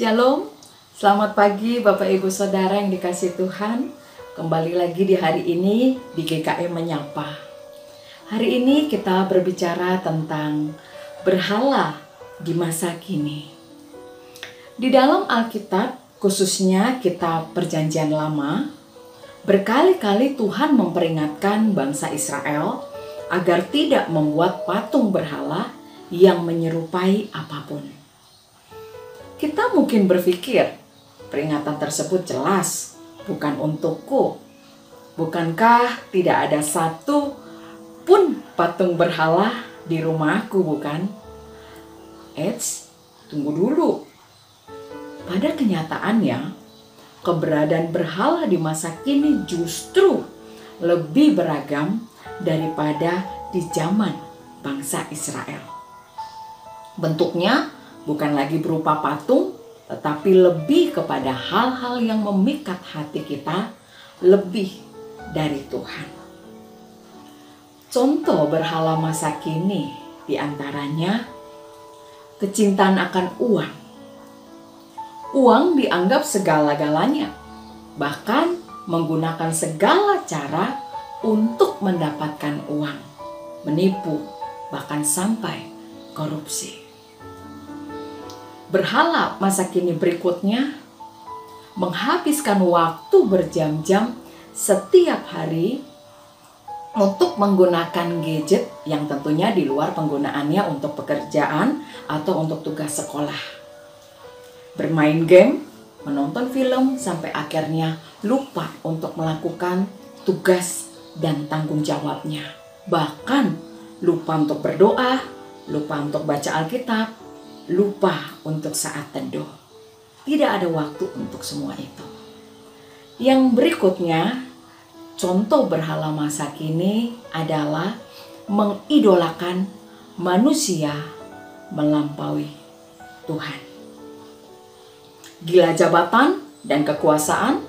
Shalom, selamat pagi Bapak Ibu Saudara yang dikasih Tuhan. Kembali lagi di hari ini di GKM Menyapa. Hari ini kita berbicara tentang berhala di masa kini. Di dalam Alkitab, khususnya kitab Perjanjian Lama, berkali-kali Tuhan memperingatkan bangsa Israel agar tidak membuat patung berhala yang menyerupai apa pun. Kita mungkin berpikir peringatan tersebut jelas bukan untukku. Bukankah tidak ada satu pun patung berhala di rumahku bukan? Eits, tunggu dulu. Pada kenyataannya, keberadaan berhala di masa kini justru lebih beragam daripada di zaman bangsa Israel. Bentuknya bukan lagi berupa patung, tetapi lebih kepada hal-hal yang memikat hati kita lebih dari Tuhan. Contoh berhala masa kini di antaranya kecintaan akan uang. Uang dianggap segala-galanya, bahkan menggunakan segala cara untuk mendapatkan uang, menipu, bahkan sampai korupsi berhala masa kini berikutnya menghabiskan waktu berjam-jam setiap hari untuk menggunakan gadget yang tentunya di luar penggunaannya untuk pekerjaan atau untuk tugas sekolah. Bermain game, menonton film sampai akhirnya lupa untuk melakukan tugas dan tanggung jawabnya. Bahkan lupa untuk berdoa, lupa untuk baca Alkitab, lupa untuk saat teduh. Tidak ada waktu untuk semua itu. Yang berikutnya, contoh berhala masa kini adalah mengidolakan manusia melampaui Tuhan. Gila jabatan dan kekuasaan.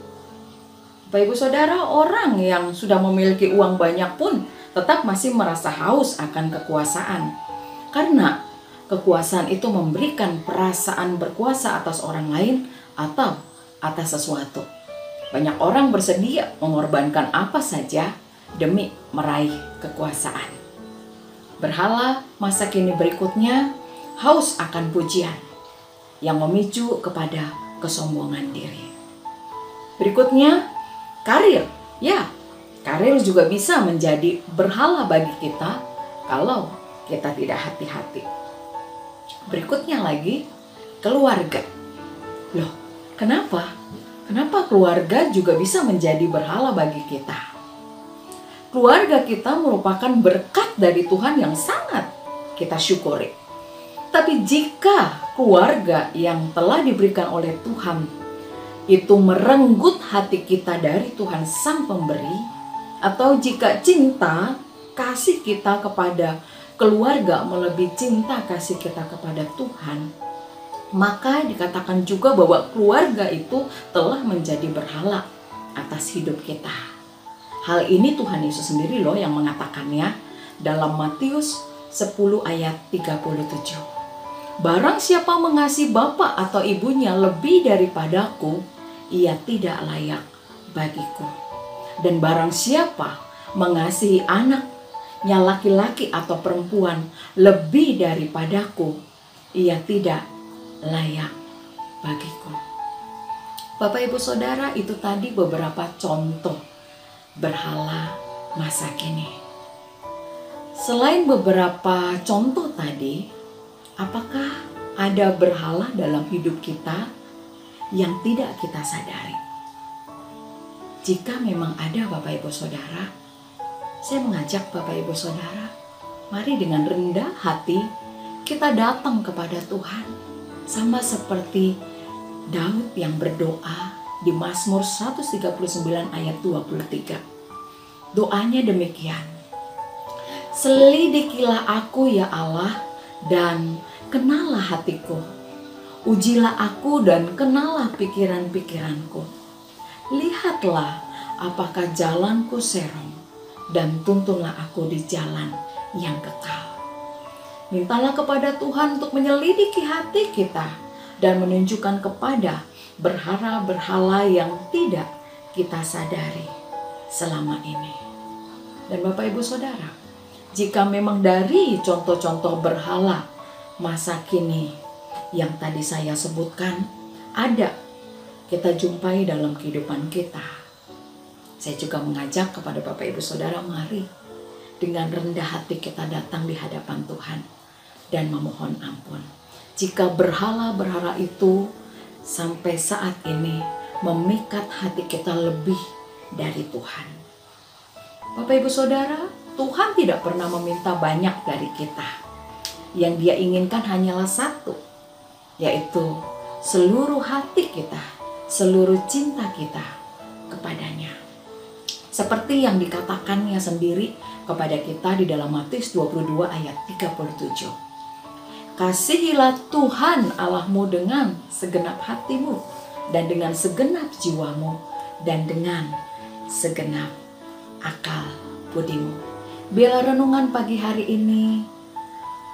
Bapak Ibu Saudara, orang yang sudah memiliki uang banyak pun tetap masih merasa haus akan kekuasaan. Karena kekuasaan itu memberikan perasaan berkuasa atas orang lain atau atas sesuatu. Banyak orang bersedia mengorbankan apa saja demi meraih kekuasaan. Berhala masa kini berikutnya haus akan pujian yang memicu kepada kesombongan diri. Berikutnya, karir. Ya, karir juga bisa menjadi berhala bagi kita kalau kita tidak hati-hati. Berikutnya lagi, keluarga. Loh, kenapa? Kenapa keluarga juga bisa menjadi berhala bagi kita? Keluarga kita merupakan berkat dari Tuhan yang sangat kita syukuri. Tapi jika keluarga yang telah diberikan oleh Tuhan itu merenggut hati kita dari Tuhan Sang Pemberi, atau jika cinta kasih kita kepada keluarga melebihi cinta kasih kita kepada Tuhan, maka dikatakan juga bahwa keluarga itu telah menjadi berhala atas hidup kita. Hal ini Tuhan Yesus sendiri loh yang mengatakannya dalam Matius 10 ayat 37. Barang siapa mengasihi bapak atau ibunya lebih daripadaku, ia tidak layak bagiku. Dan barang siapa mengasihi anak nya laki-laki atau perempuan lebih daripadaku, ia tidak layak bagiku. Bapak Ibu Saudara, itu tadi beberapa contoh berhala masa kini. Selain beberapa contoh tadi, apakah ada berhala dalam hidup kita yang tidak kita sadari? Jika memang ada Bapak Ibu Saudara, saya mengajak Bapak Ibu Saudara, mari dengan rendah hati kita datang kepada Tuhan. Sama seperti Daud yang berdoa di Mazmur 139 ayat 23. Doanya demikian. Selidikilah aku ya Allah dan kenalah hatiku. Ujilah aku dan kenalah pikiran-pikiranku. Lihatlah apakah jalanku serong dan tuntunlah aku di jalan yang kekal. Mintalah kepada Tuhan untuk menyelidiki hati kita dan menunjukkan kepada berhala-berhala yang tidak kita sadari selama ini. Dan Bapak Ibu Saudara, jika memang dari contoh-contoh berhala masa kini yang tadi saya sebutkan ada kita jumpai dalam kehidupan kita. Saya juga mengajak kepada Bapak Ibu Saudara mari dengan rendah hati kita datang di hadapan Tuhan dan memohon ampun. Jika berhala-berhala itu sampai saat ini memikat hati kita lebih dari Tuhan. Bapak Ibu Saudara, Tuhan tidak pernah meminta banyak dari kita. Yang dia inginkan hanyalah satu, yaitu seluruh hati kita, seluruh cinta kita kepadanya. Seperti yang dikatakannya sendiri kepada kita di dalam Matius 22 ayat 37. Kasihilah Tuhan Allahmu dengan segenap hatimu dan dengan segenap jiwamu dan dengan segenap akal budimu. Bila renungan pagi hari ini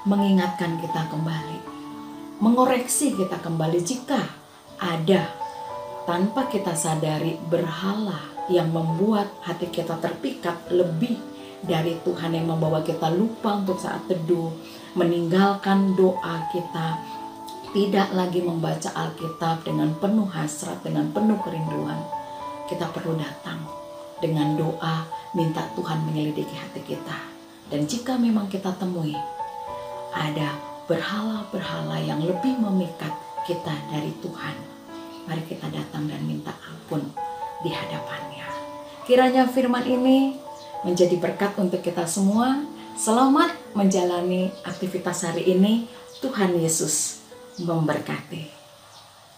mengingatkan kita kembali, mengoreksi kita kembali jika ada tanpa kita sadari berhala yang membuat hati kita terpikat lebih dari Tuhan yang membawa kita lupa untuk saat teduh, meninggalkan doa kita, tidak lagi membaca Alkitab dengan penuh hasrat, dengan penuh kerinduan. Kita perlu datang dengan doa minta Tuhan menyelidiki hati kita. Dan jika memang kita temui ada berhala-berhala yang lebih memikat kita dari Tuhan, mari kita datang dan minta ampun. Kiranya firman ini menjadi berkat untuk kita semua. Selamat menjalani aktivitas hari ini. Tuhan Yesus memberkati.